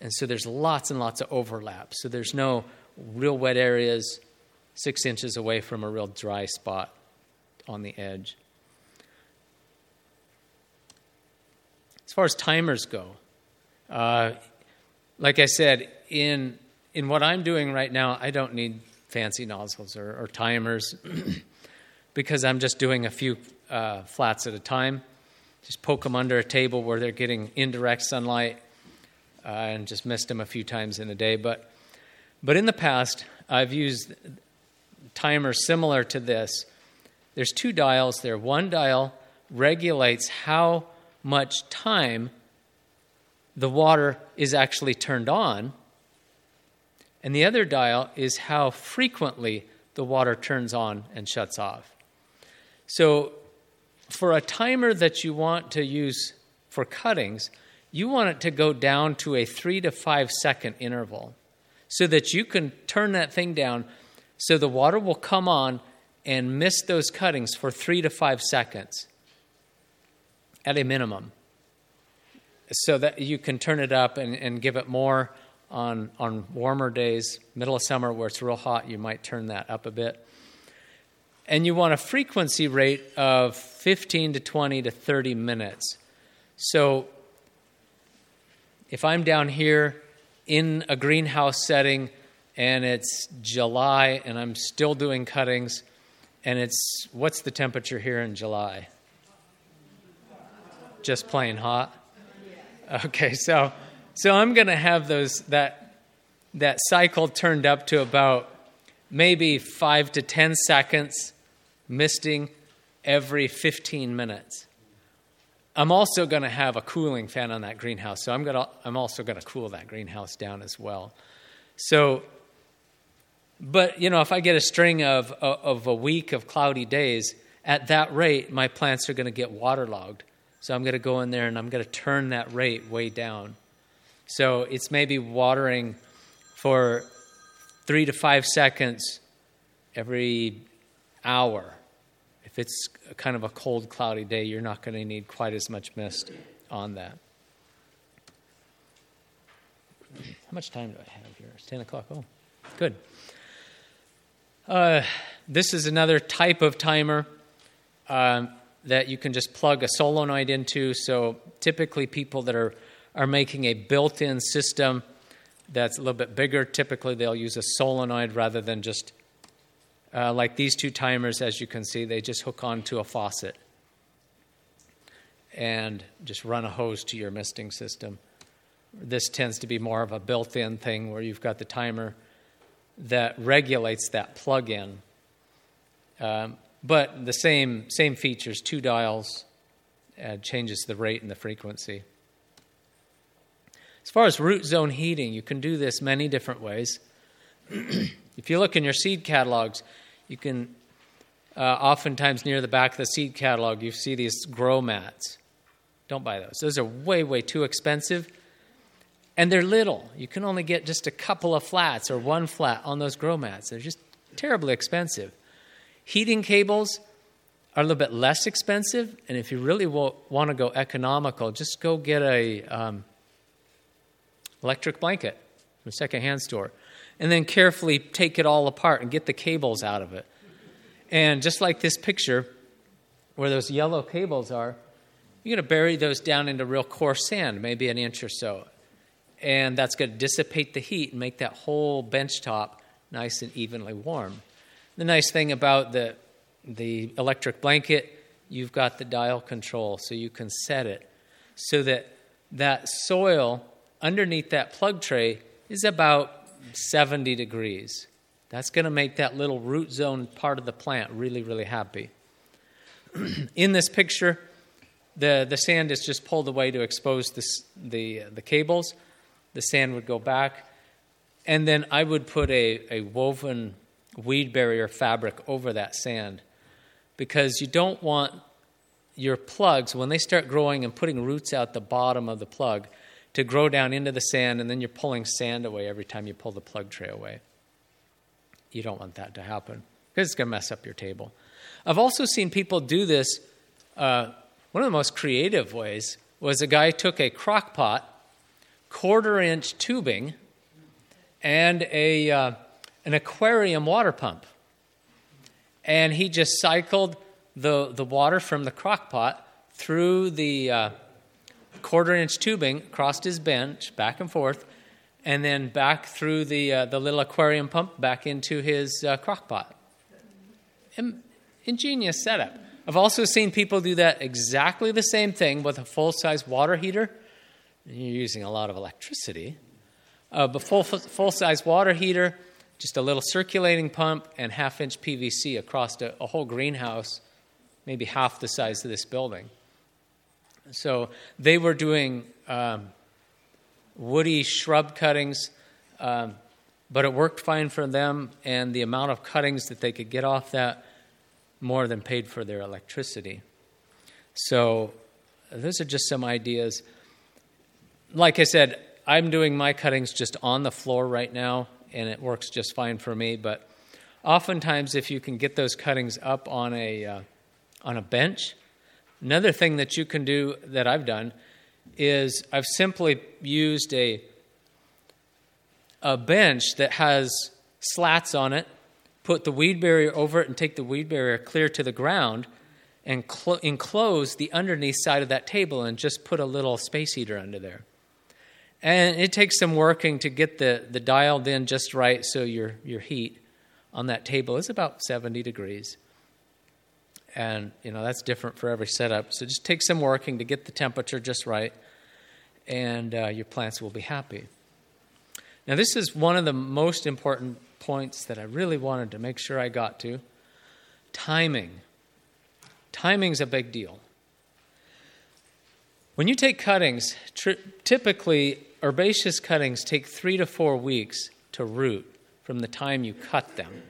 And so there's lots and lots of overlap. So there's no real wet areas six inches away from a real dry spot on the edge. As far as timers go, uh, like I said, in in what I'm doing right now, I don't need fancy nozzles or, or timers because I'm just doing a few uh, flats at a time. just poke them under a table where they're getting indirect sunlight uh, and just mist them a few times in a day. But, but in the past, I've used timers similar to this. There's two dials there. One dial regulates how much time the water is actually turned on, and the other dial is how frequently the water turns on and shuts off. So, for a timer that you want to use for cuttings, you want it to go down to a three to five second interval so that you can turn that thing down so the water will come on and mist those cuttings for three to five seconds at a minimum so that you can turn it up and, and give it more on, on warmer days. Middle of summer where it's real hot, you might turn that up a bit. And you want a frequency rate of 15 to 20 to 30 minutes. So if I'm down here in a greenhouse setting and it's July and I'm still doing cuttings, and it's what's the temperature here in July? Just plain hot. Okay, so so I'm going to have those that that cycle turned up to about maybe 5 to 10 seconds misting every 15 minutes. I'm also going to have a cooling fan on that greenhouse, so I'm going to I'm also going to cool that greenhouse down as well. So but you know, if I get a string of of a week of cloudy days, at that rate my plants are going to get waterlogged. So I'm going to go in there and I'm going to turn that rate way down. So it's maybe watering for three to five seconds every hour. If it's kind of a cold, cloudy day, you're not going to need quite as much mist on that. How much time do I have here? It's 10 o'clock. Oh, good. Uh, this is another type of timer. Um, that you can just plug a solenoid into. So typically, people that are, are making a built in system that's a little bit bigger, typically they'll use a solenoid rather than just uh, like these two timers, as you can see, they just hook onto a faucet and just run a hose to your misting system. This tends to be more of a built in thing where you've got the timer that regulates that plug in. Um, but the same, same features, two dials, uh, changes the rate and the frequency. As far as root zone heating, you can do this many different ways. if you look in your seed catalogs, you can uh, oftentimes near the back of the seed catalog, you see these grow mats. Don't buy those. Those are way, way too expensive. And they're little. You can only get just a couple of flats or one flat on those grow mats. They're just terribly expensive. Heating cables are a little bit less expensive, and if you really want to go economical, just go get a um, electric blanket from a secondhand store, and then carefully take it all apart and get the cables out of it. And just like this picture, where those yellow cables are, you're going to bury those down into real coarse sand, maybe an inch or so. And that's going to dissipate the heat and make that whole bench top nice and evenly warm. The nice thing about the, the electric blanket, you've got the dial control, so you can set it so that that soil underneath that plug tray is about 70 degrees. That's going to make that little root zone part of the plant really, really happy. In this picture, the, the sand is just pulled away to expose this, the, the cables. The sand would go back. And then I would put a, a woven weed barrier fabric over that sand because you don't want your plugs, when they start growing and putting roots out the bottom of the plug, to grow down into the sand and then you're pulling sand away every time you pull the plug tray away. You don't want that to happen because it's going to mess up your table. I've also seen people do this. Uh, one of the most creative ways was a guy took a crock pot, quarter inch tubing, and a. Uh, an aquarium water pump. And he just cycled the, the water from the crock pot through the uh, quarter inch tubing across his bench, back and forth, and then back through the, uh, the little aquarium pump back into his uh, crock pot. ingenious setup. I've also seen people do that exactly the same thing with a full size water heater. You're using a lot of electricity. Uh, but full, full size water heater, just a little circulating pump, and half inch PVC across a, a whole greenhouse, maybe half the size of this building. So they were doing um, woody shrub cuttings, um, but it worked fine for them, and the amount of cuttings that they could get off that more than paid for their electricity. So those are just some ideas. Like I said, I'm doing my cuttings just on the floor right now, and it works just fine for me. But oftentimes, if you can get those cuttings up on a uh, on a bench, another thing that you can do that I've done is I've simply used a a bench that has slats on it, put the weed barrier over it, and take the weed barrier clear to the ground, and cl- enclose the underneath side of that table, and just put a little space heater under there. And it takes some working to get the, the dialed in just right so your, your heat on that table is about 70 degrees. And, you know, that's different for every setup. So just take some working to get the temperature just right, and uh, your plants will be happy. Now, this is one of the most important points that I really wanted to make sure I got to timing. Timing's a big deal. When you take cuttings, typically herbaceous cuttings take three to four weeks to root from the time you cut them.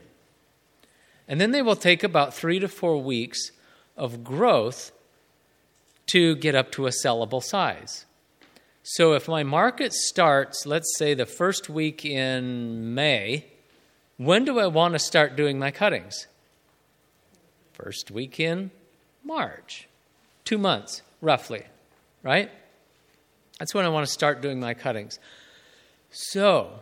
And then they will take about three to four weeks of growth to get up to a sellable size. So if my market starts, let's say the first week in May, when do I want to start doing my cuttings? First week in March. Two months, roughly, right? That's when I want to start doing my cuttings. So,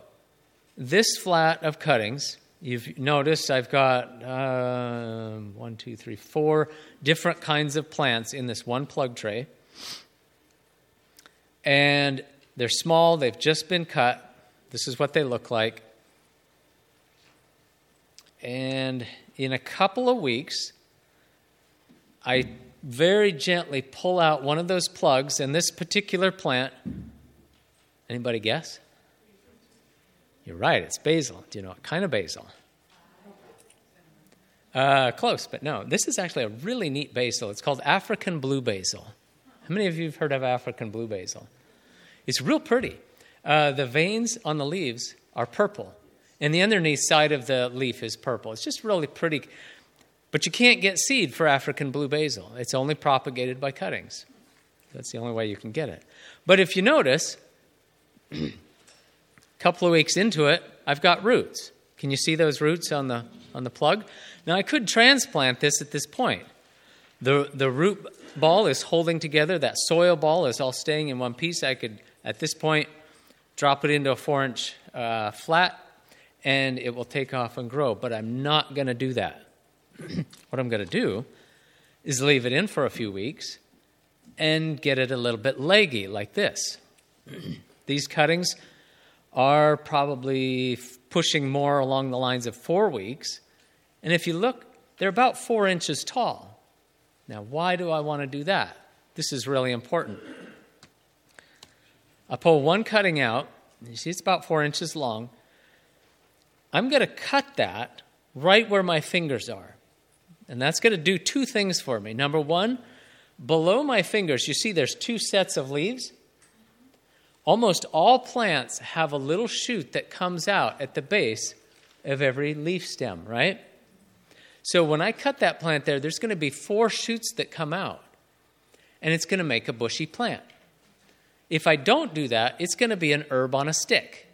this flat of cuttings, you've noticed I've got uh, one, two, three, four different kinds of plants in this one plug tray. And they're small, they've just been cut. This is what they look like. And in a couple of weeks, I very gently pull out one of those plugs, and this particular plant, anybody guess? You're right, it's basil. Do you know what kind of basil? Uh, close, but no. This is actually a really neat basil. It's called African blue basil. How many of you have heard of African blue basil? It's real pretty. Uh, the veins on the leaves are purple, and the underneath side of the leaf is purple. It's just really pretty. But you can't get seed for African blue basil. It's only propagated by cuttings. That's the only way you can get it. But if you notice, a couple of weeks into it, I've got roots. Can you see those roots on the on the plug? Now I could transplant this at this point. The the root ball is holding together. That soil ball is all staying in one piece. I could at this point drop it into a four inch uh, flat, and it will take off and grow. But I'm not going to do that. what I'm going to do is leave it in for a few weeks and get it a little bit leggy like this. These cuttings are probably pushing more along the lines of four weeks. And if you look, they're about four inches tall. Now, why do I want to do that? This is really important. I pull one cutting out, you see it's about four inches long. I'm going to cut that right where my fingers are. And that's going to do two things for me. Number one, below my fingers, you see there's two sets of leaves. Almost all plants have a little shoot that comes out at the base of every leaf stem, right? So when I cut that plant there, there's going to be four shoots that come out, and it's going to make a bushy plant. If I don't do that, it's going to be an herb on a stick.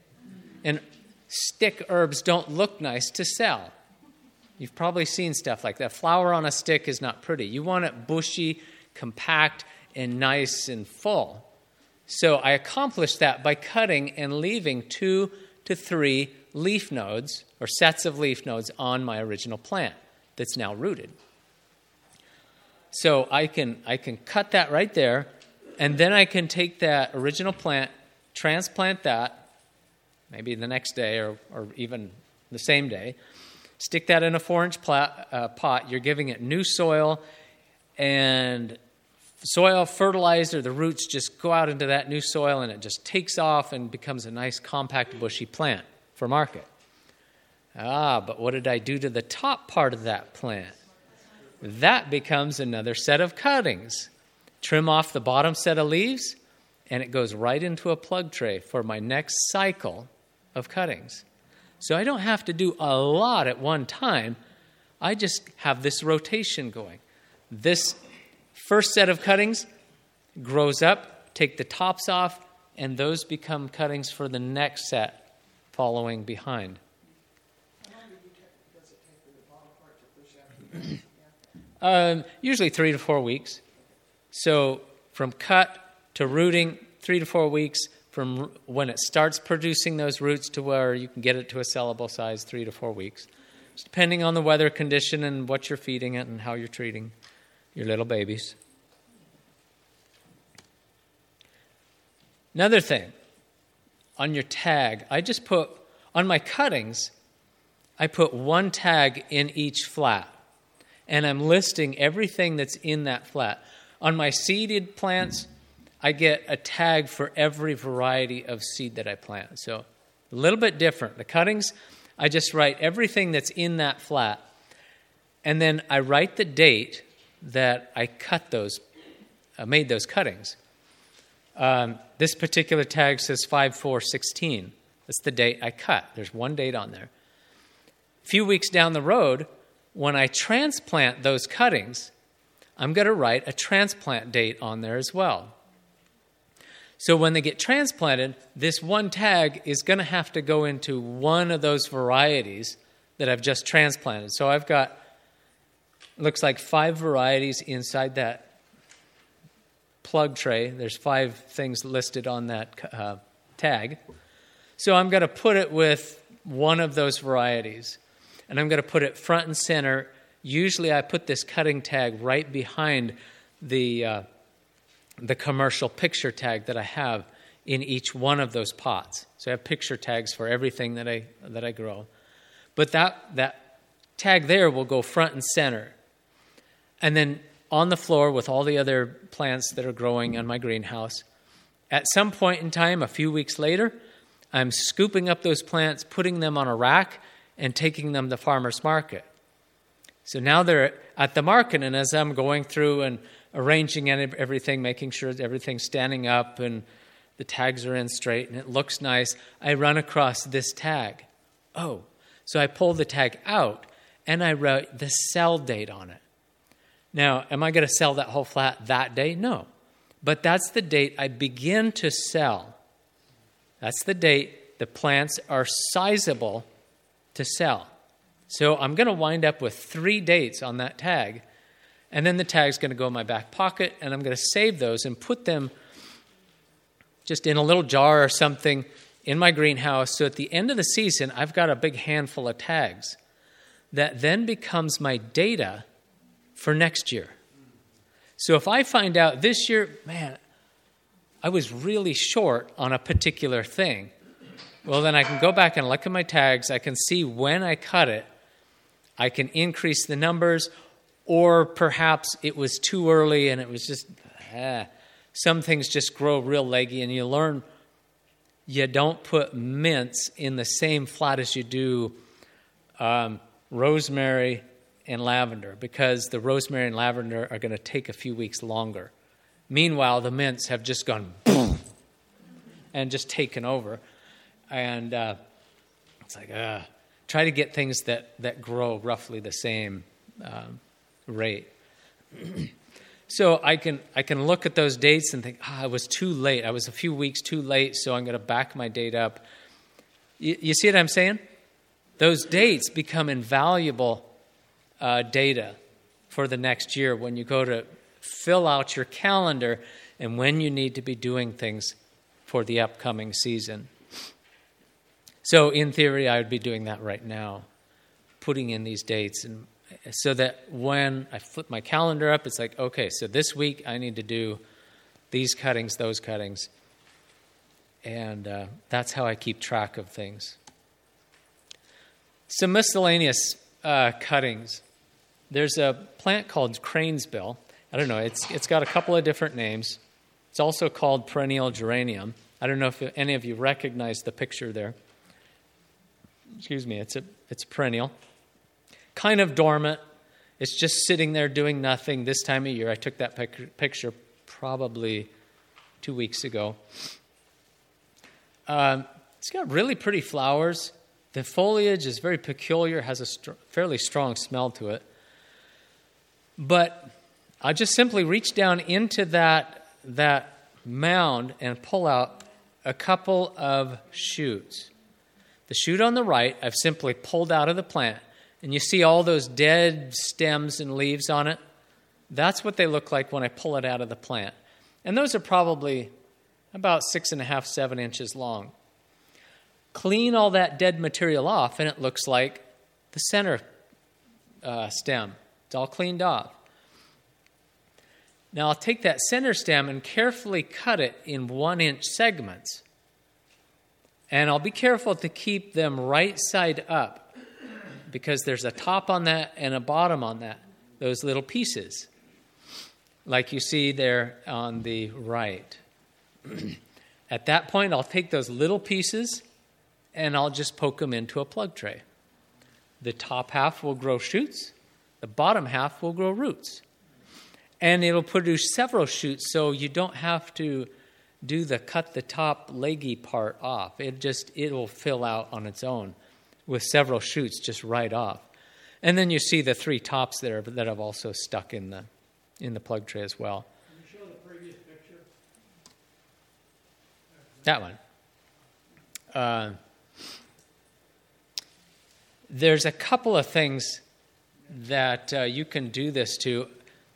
And stick herbs don't look nice to sell. You've probably seen stuff like that. Flower on a stick is not pretty. You want it bushy, compact, and nice and full. So I accomplished that by cutting and leaving two to three leaf nodes or sets of leaf nodes on my original plant that's now rooted. So I can I can cut that right there, and then I can take that original plant, transplant that, maybe the next day or, or even the same day, Stick that in a four inch plat, uh, pot. You're giving it new soil. and soil fertilizer, the roots just go out into that new soil and it just takes off and becomes a nice, compact, bushy plant for market. Ah, but what did I do to the top part of that plant? That becomes another set of cuttings. Trim off the bottom set of leaves, and it goes right into a plug tray for my next cycle of cuttings. So I don't have to do a lot at one time. I just have this rotation going. This first set of cuttings grows up, take the tops off, and those become cuttings for the next set following behind. um, usually three to four weeks. So from cut to rooting, three to four weeks. From when it starts producing those roots to where you can get it to a sellable size, three to four weeks. Just depending on the weather condition and what you're feeding it and how you're treating your little babies. Another thing on your tag, I just put on my cuttings, I put one tag in each flat. And I'm listing everything that's in that flat. On my seeded plants, I get a tag for every variety of seed that I plant. So a little bit different. The cuttings, I just write everything that's in that flat. And then I write the date that I cut those, uh, made those cuttings. Um, this particular tag says 5416. That's the date I cut. There's one date on there. A few weeks down the road, when I transplant those cuttings, I'm going to write a transplant date on there as well. So when they get transplanted, this one tag is going to have to go into one of those varieties that I've just transplanted. So I've got looks like five varieties inside that plug tray. There's five things listed on that uh, tag. So I'm going to put it with one of those varieties. And I'm going to put it front and center. Usually I put this cutting tag right behind the, uh, the commercial picture tag that I have in each one of those pots. So I have picture tags for everything that I, that I grow. But that, that tag there will go front and center. And then on the floor with all the other plants that are growing in my greenhouse. At some point in time, a few weeks later, I'm scooping up those plants, putting them on a rack, and taking them to farmer's market. So now they're at the market, and as I'm going through and arranging everything, making sure everything's standing up and the tags are in straight and it looks nice, I run across this tag. Oh, so I pull the tag out and I write the sell date on it. Now, am I going to sell that whole flat that day? No. But that's the date I begin to sell. That's the date the plants are sizable to sell. So I'm going to wind up with three dates on that tag. And then the tag's going to go in my back pocket, and I'm going to save those and put them just in a little jar or something in my greenhouse. So at the end of the season, I've got a big handful of tags that then becomes my data for next year. So if I find out this year, man, I was really short on a particular thing, well, then I can go back and look at my tags. I can see when I cut it. I can increase the numbers, or perhaps it was too early and it was just, ah. some things just grow real leggy, and you learn you don't put mints in the same flat as you do um, rosemary and lavender because the rosemary and lavender are going to take a few weeks longer. Meanwhile, the mints have just gone boom and just taken over. And uh, it's like, uh, try to get things that, that grow roughly the same um, rate. so I can, I can look at those dates and think, ah, I was too late. I was a few weeks too late, so I'm going to back my date up. You, you see what I'm saying? Those dates become invaluable uh, data for the next year when you go to fill out your calendar and when you need to be doing things for the upcoming season. So, in theory, I would be doing that right now, putting in these dates, and so that when I flip my calendar up, it's like, okay, so this week I need to do these cuttings, those cuttings, and uh, that's how I keep track of things. Some miscellaneous uh, cuttings. There's a plant called crane's bill. I don't know. It's it's got a couple of different names. It's also called perennial geranium. I don't know if any of you recognize the picture there. Excuse me. It's a it's a perennial, kind of dormant. It's just sitting there doing nothing this time of year. I took that pic- picture probably two weeks ago. Um, it's got really pretty flowers. The foliage is very peculiar, has a fairly strong smell to it. But I just simply reach down into that, that mound and pull out a couple of shoots. The shoot on the right, I've simply pulled out of the plant, and you see all those dead stems and leaves on it. That's what they look like when I pull it out of the plant. And those are probably about six and a half, seven inches long. Clean all that dead material off, and it looks like the center uh, stem. It's all cleaned off. Now I'll take that center stem and carefully cut it in one inch segments. And I'll be careful to keep them right side up because there's a top on that and a bottom on that, those little pieces, like you see there on the right. At that point, I'll take those little pieces and I'll just poke them into a plug tray. The top half will grow shoots, the bottom half will grow roots. And it'll produce several shoots, so you don't have to do the cut the top leggy part off. It just it'll fill out on its own with several shoots just right off. And then you see the three tops there that have also stuck in the in the plug tray as well. Can you show the previous picture? That one. Uh, there's a couple of things that uh, you can do this to.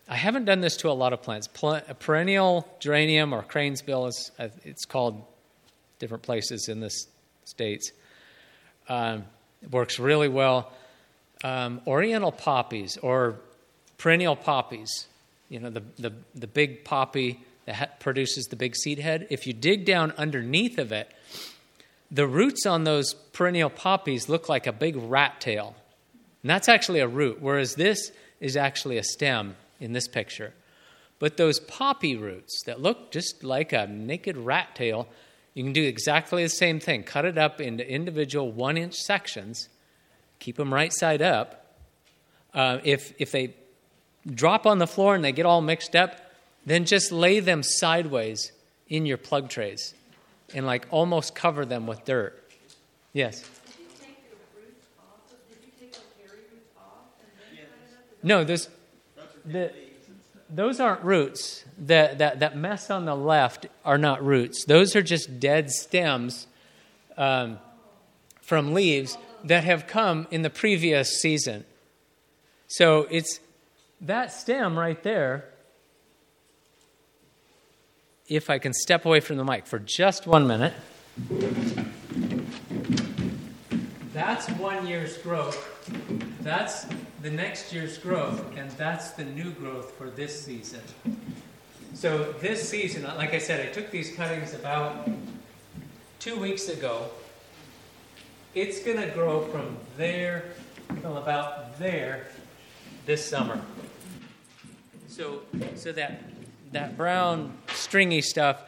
I haven't done this to a lot of plants. Pl- perennial geranium or cranesbill, is, uh, it's called different places in the states. Um, works really well. Um, oriental poppies or perennial poppies, you know, the, the, the big poppy that ha- produces the big seed head, if you dig down underneath of it, the roots on those perennial poppies look like a big rat tail. And that's actually a root, whereas this is actually a stem in this picture. But those poppy roots that look just like a naked rat tail, you can do exactly the same thing. Cut it up into individual one inch sections, keep them right side up. Uh, if, if they drop on the floor and they get all mixed up, then just lay them sideways in your plug trays and like almost cover them with dirt. Yes? No, those, the, those aren't roots. The, that, that mess on the left are not roots. Those are just dead stems um, from leaves that have come in the previous season. So it's that stem right there. If I can step away from the mic for just one minute. That's one year's growth. That's the next year's growth, and that's the new growth for this season. So, this season, like I said, I took these cuttings about two weeks ago. It's going to grow from there, from about there, this summer. So, so that, that brown, stringy stuff,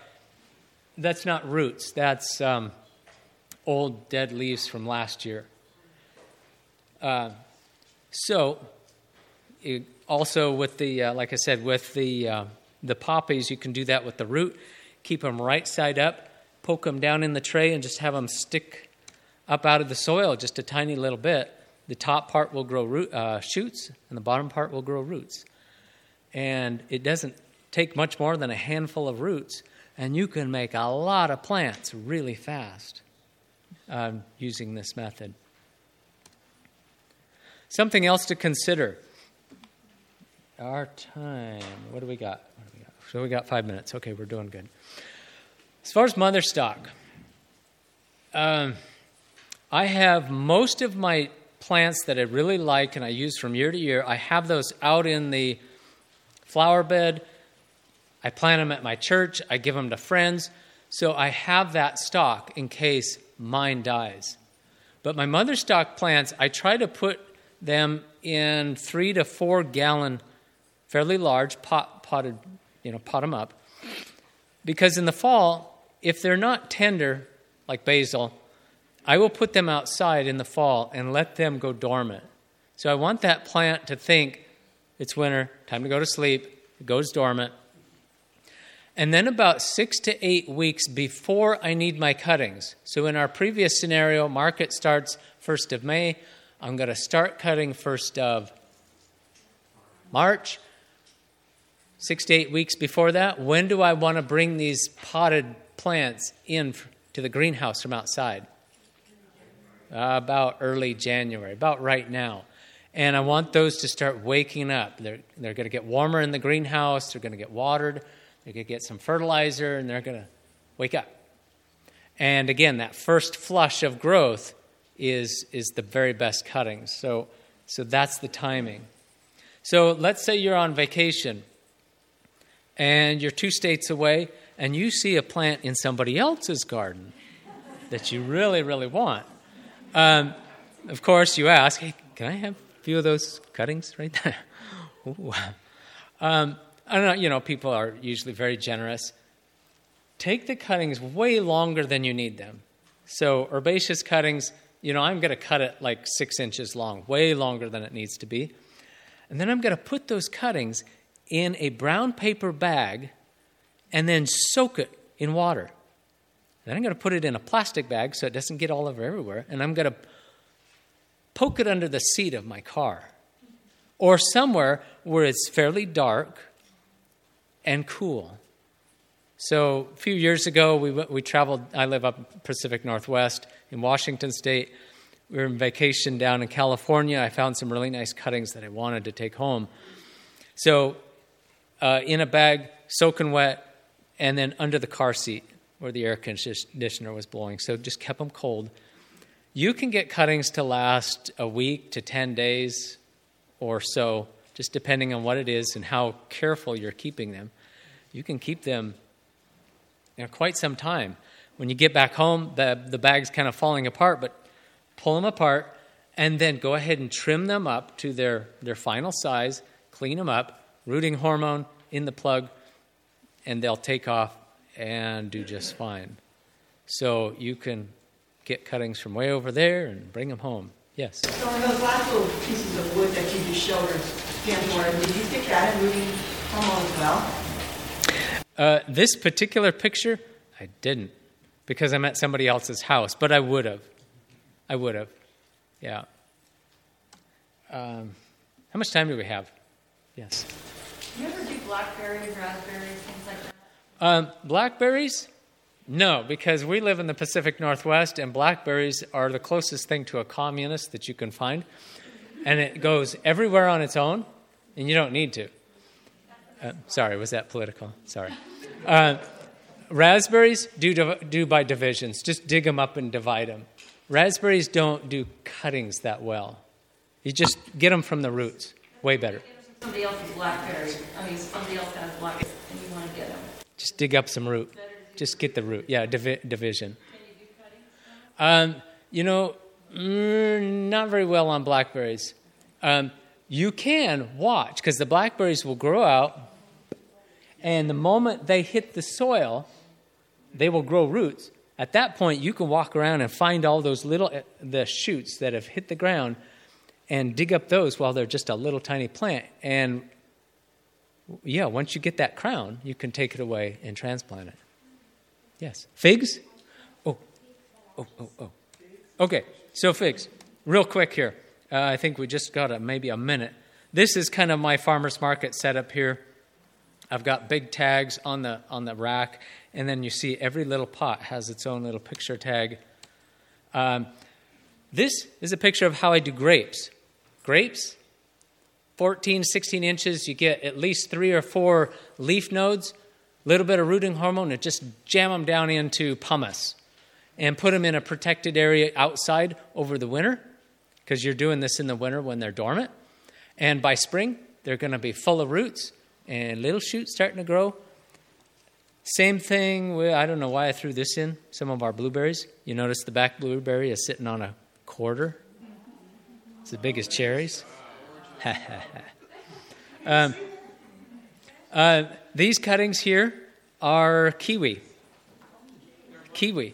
that's not roots. That's um, old dead leaves from last year. Uh, so, it, also with the, uh, like I said, with the, uh, the poppies, you can do that with the root. Keep them right side up, poke them down in the tray, and just have them stick up out of the soil just a tiny little bit. The top part will grow root, uh, shoots, and the bottom part will grow roots. And it doesn't take much more than a handful of roots, and you can make a lot of plants really fast um, using this method. Something else to consider. Our time. What do we got? What do we got? So we got five minutes. Okay, we're doing good. As far as mother stock, um, I have most of my plants that I really like and I use from year to year. I have those out in the flower bed. I plant them at my church. I give them to friends. So I have that stock in case mine dies. But my mother stock plants, I try to put them in three to four gallon fairly large, pot, potted, you know, pot them up. Because in the fall, if they're not tender, like basil, I will put them outside in the fall and let them go dormant. So I want that plant to think it's winter, time to go to sleep, it goes dormant. And then about six to eight weeks before I need my cuttings. So in our previous scenario, market starts 1st of May. I'm going to start cutting 1st of March. Six to eight weeks before that, when do I want to bring these potted plants in to the greenhouse from outside? Uh, about early January, about right now. And I want those to start waking up. They're, they're going to get warmer in the greenhouse, they're going to get watered, they're going to get some fertilizer, and they're going to wake up. And again, that first flush of growth is, is the very best cuttings. So, so that's the timing. So let's say you're on vacation and you're two states away and you see a plant in somebody else's garden that you really, really want. Um, of course, you ask, hey, can I have a few of those cuttings right there? um, I don't know, you know, people are usually very generous. Take the cuttings way longer than you need them. So, herbaceous cuttings, you know, I'm going to cut it like six inches long, way longer than it needs to be. And then I'm going to put those cuttings in a brown paper bag and then soak it in water. Then I'm going to put it in a plastic bag so it doesn't get all over everywhere. And I'm going to poke it under the seat of my car or somewhere where it's fairly dark and cool. So a few years ago, we, we traveled. I live up Pacific Northwest in Washington State. We were on vacation down in California. I found some really nice cuttings that I wanted to take home. So, uh, in a bag, soaking wet, and then under the car seat where the air conditioner was blowing. So, just kept them cold. You can get cuttings to last a week to 10 days or so, just depending on what it is and how careful you're keeping them. You can keep them you know, quite some time. When you get back home, the, the bag's kind of falling apart, but pull them apart, and then go ahead and trim them up to their, their final size, clean them up, rooting hormone in the plug, and they'll take off and do just fine. So you can get cuttings from way over there and bring them home. Yes? So in those last little pieces of wood that you just showed us, did you stick that in rooting hormone as well? Uh, this particular picture, I didn't because I'm at somebody else's house, but I would have. I would have. Yeah. Um, how much time do we have? Yes. Do you ever do blackberries, raspberries, things like that? Um, blackberries? No, because we live in the Pacific Northwest, and blackberries are the closest thing to a communist that you can find. And it goes everywhere on its own, and you don't need to. Uh, sorry, was that political? Sorry. Uh, raspberries do, do by divisions. Just dig them up and divide them. Raspberries don't do cuttings that well. You just get them from the roots. Way better. Somebody else's blackberry. I mean, somebody else has blackberries, and you want to get them. Just dig up some root. Just get the root. Yeah, divi- division. Um, you know, mm, not very well on blackberries. Um, you can watch because the blackberries will grow out, and the moment they hit the soil, they will grow roots at that point, you can walk around and find all those little uh, the shoots that have hit the ground and dig up those while they're just a little tiny plant. And yeah, once you get that crown, you can take it away and transplant it. Yes. Figs? Oh, oh, oh, oh. Okay, so figs. Real quick here. Uh, I think we just got a, maybe a minute. This is kind of my farmer's market setup here. I've got big tags on the on the rack, and then you see every little pot has its own little picture tag. Um, this is a picture of how I do grapes. Grapes, 14, 16 inches, you get at least three or four leaf nodes, a little bit of rooting hormone, and just jam them down into pumice and put them in a protected area outside over the winter because you're doing this in the winter when they're dormant. And by spring, they're going to be full of roots and little shoots starting to grow. Same thing with, I don't know why I threw this in, some of our blueberries. You notice the back blueberry is sitting on a quarter. It's as big as cherries. um, Uh, these cuttings here are kiwi. Kiwi.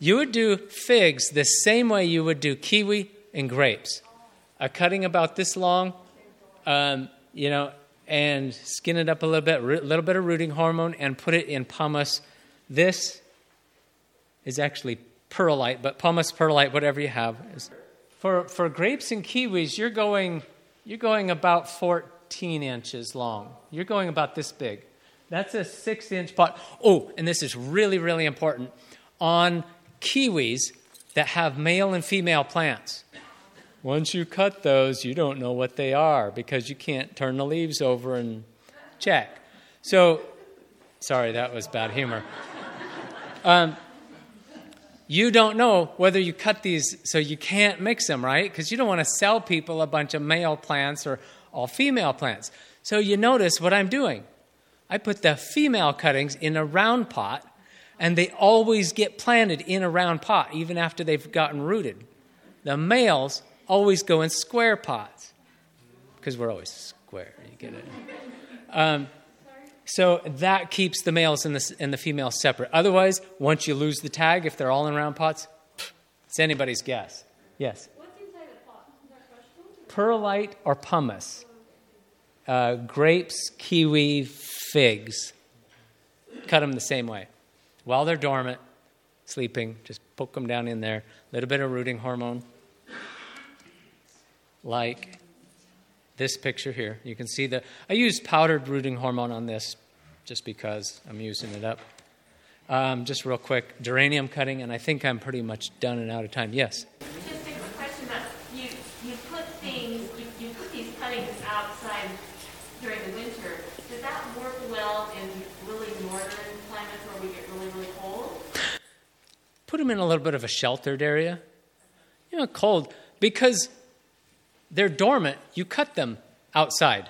You would do figs the same way you would do kiwi and grapes. A cutting about this long, um, you know, and skin it up a little bit, a little bit of rooting hormone, and put it in pumice. This is actually perlite, but pumice, perlite, whatever you have. For, for grapes and kiwis, you're going, you're going about 14 inches long. You're going about this big. That's a six inch pot. Oh, and this is really, really important. On kiwis that have male and female plants, once you cut those, you don't know what they are because you can't turn the leaves over and check. So, sorry, that was bad humor. Um, you don't know whether you cut these, so you can't mix them, right? Because you don't want to sell people a bunch of male plants or all female plants. So you notice what I'm doing. I put the female cuttings in a round pot, and they always get planted in a round pot, even after they've gotten rooted. The males always go in square pots, because we're always square, you get it? Um, so that keeps the males and the, and the females separate. Otherwise, once you lose the tag, if they're all in round pots, it's anybody's guess. Yes? What's inside the pot? Perlite or pumice. Uh, grapes, kiwi, figs. Cut them the same way. While they're dormant, sleeping, just poke them down in there. A little bit of rooting hormone. Like this picture here. You can see the. I used powdered rooting hormone on this just because I'm using it up. Um, just real quick, geranium cutting, and I think I'm pretty much done and out of time. Yes? Just a question about, you, you put things, you, you put these cuttings outside during the winter. Does that work well in really northern climates where we get really, really cold? Put them in a little bit of a sheltered area. You know, cold, because they're dormant, you cut them outside.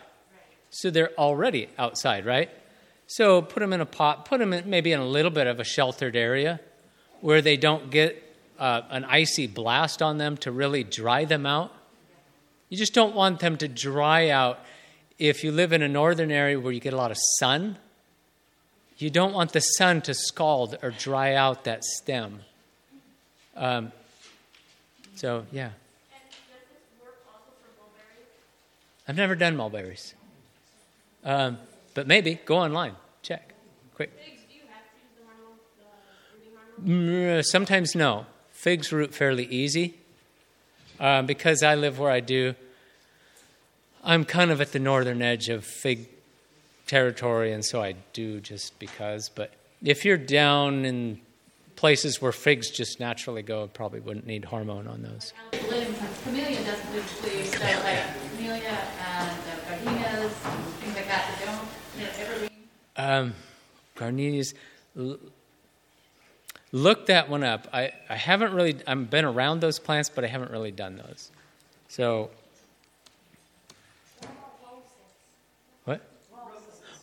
So they're already outside, right? So put them in a pot, put them in, maybe in a little bit of a sheltered area where they don't get uh, an icy blast on them to really dry them out. You just don't want them to dry out. If you live in a northern area where you get a lot of sun, you don't want the sun to scald or dry out that stem. Um, so, yeah. I've never done mulberries. Um, but maybe go online, check, quick. Mm, Sometimes no. Figs root fairly easy. Uh, because I live where I do, I'm kind of at the northern edge of fig territory, and so I do just because. But if you're down in places where figs just naturally go, probably wouldn't need hormone on those. Like camellia and uh, gardenias, things like that that don't, you know, evergreen. Um, Look that one up. I, I haven't really, I've been around those plants, but I haven't really done those. So, what?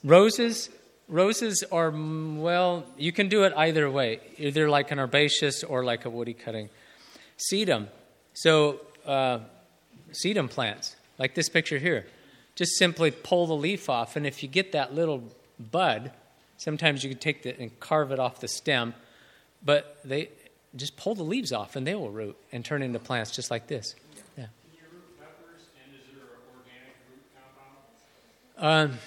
Roses. Roses are, mm, well, you can do it either way, either like an herbaceous or like a woody cutting. Sedum. So, uh, sedum plants, like this picture here, just simply pull the leaf off, and if you get that little bud, sometimes you can take it and carve it off the stem, but they just pull the leaves off and they will root and turn into plants just like this. Yeah. Can you root peppers, and is there an organic root compound? Um,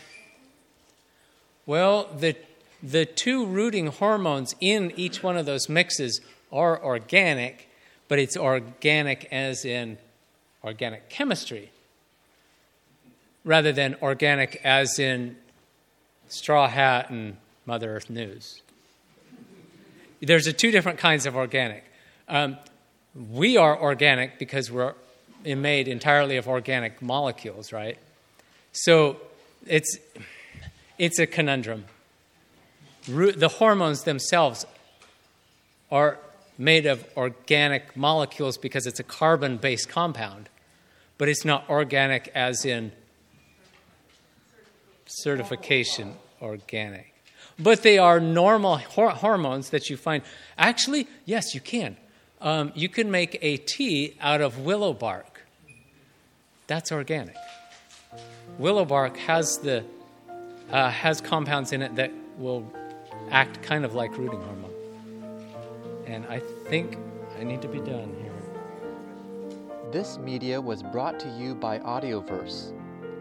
well, the the two rooting hormones in each one of those mixes are organic, but it's organic as in organic chemistry, rather than organic as in straw hat and Mother Earth news. There's a two different kinds of organic. Um, we are organic because we're made entirely of organic molecules, right? So it's it's a conundrum. The hormones themselves are made of organic molecules because it's a carbon based compound, but it's not organic as in certification organic. But they are normal hor- hormones that you find. Actually, yes, you can. Um, you can make a tea out of willow bark. That's organic. Willow bark has the uh, has compounds in it that will act kind of like rooting hormone. And I think I need to be done here. This media was brought to you by Audioverse,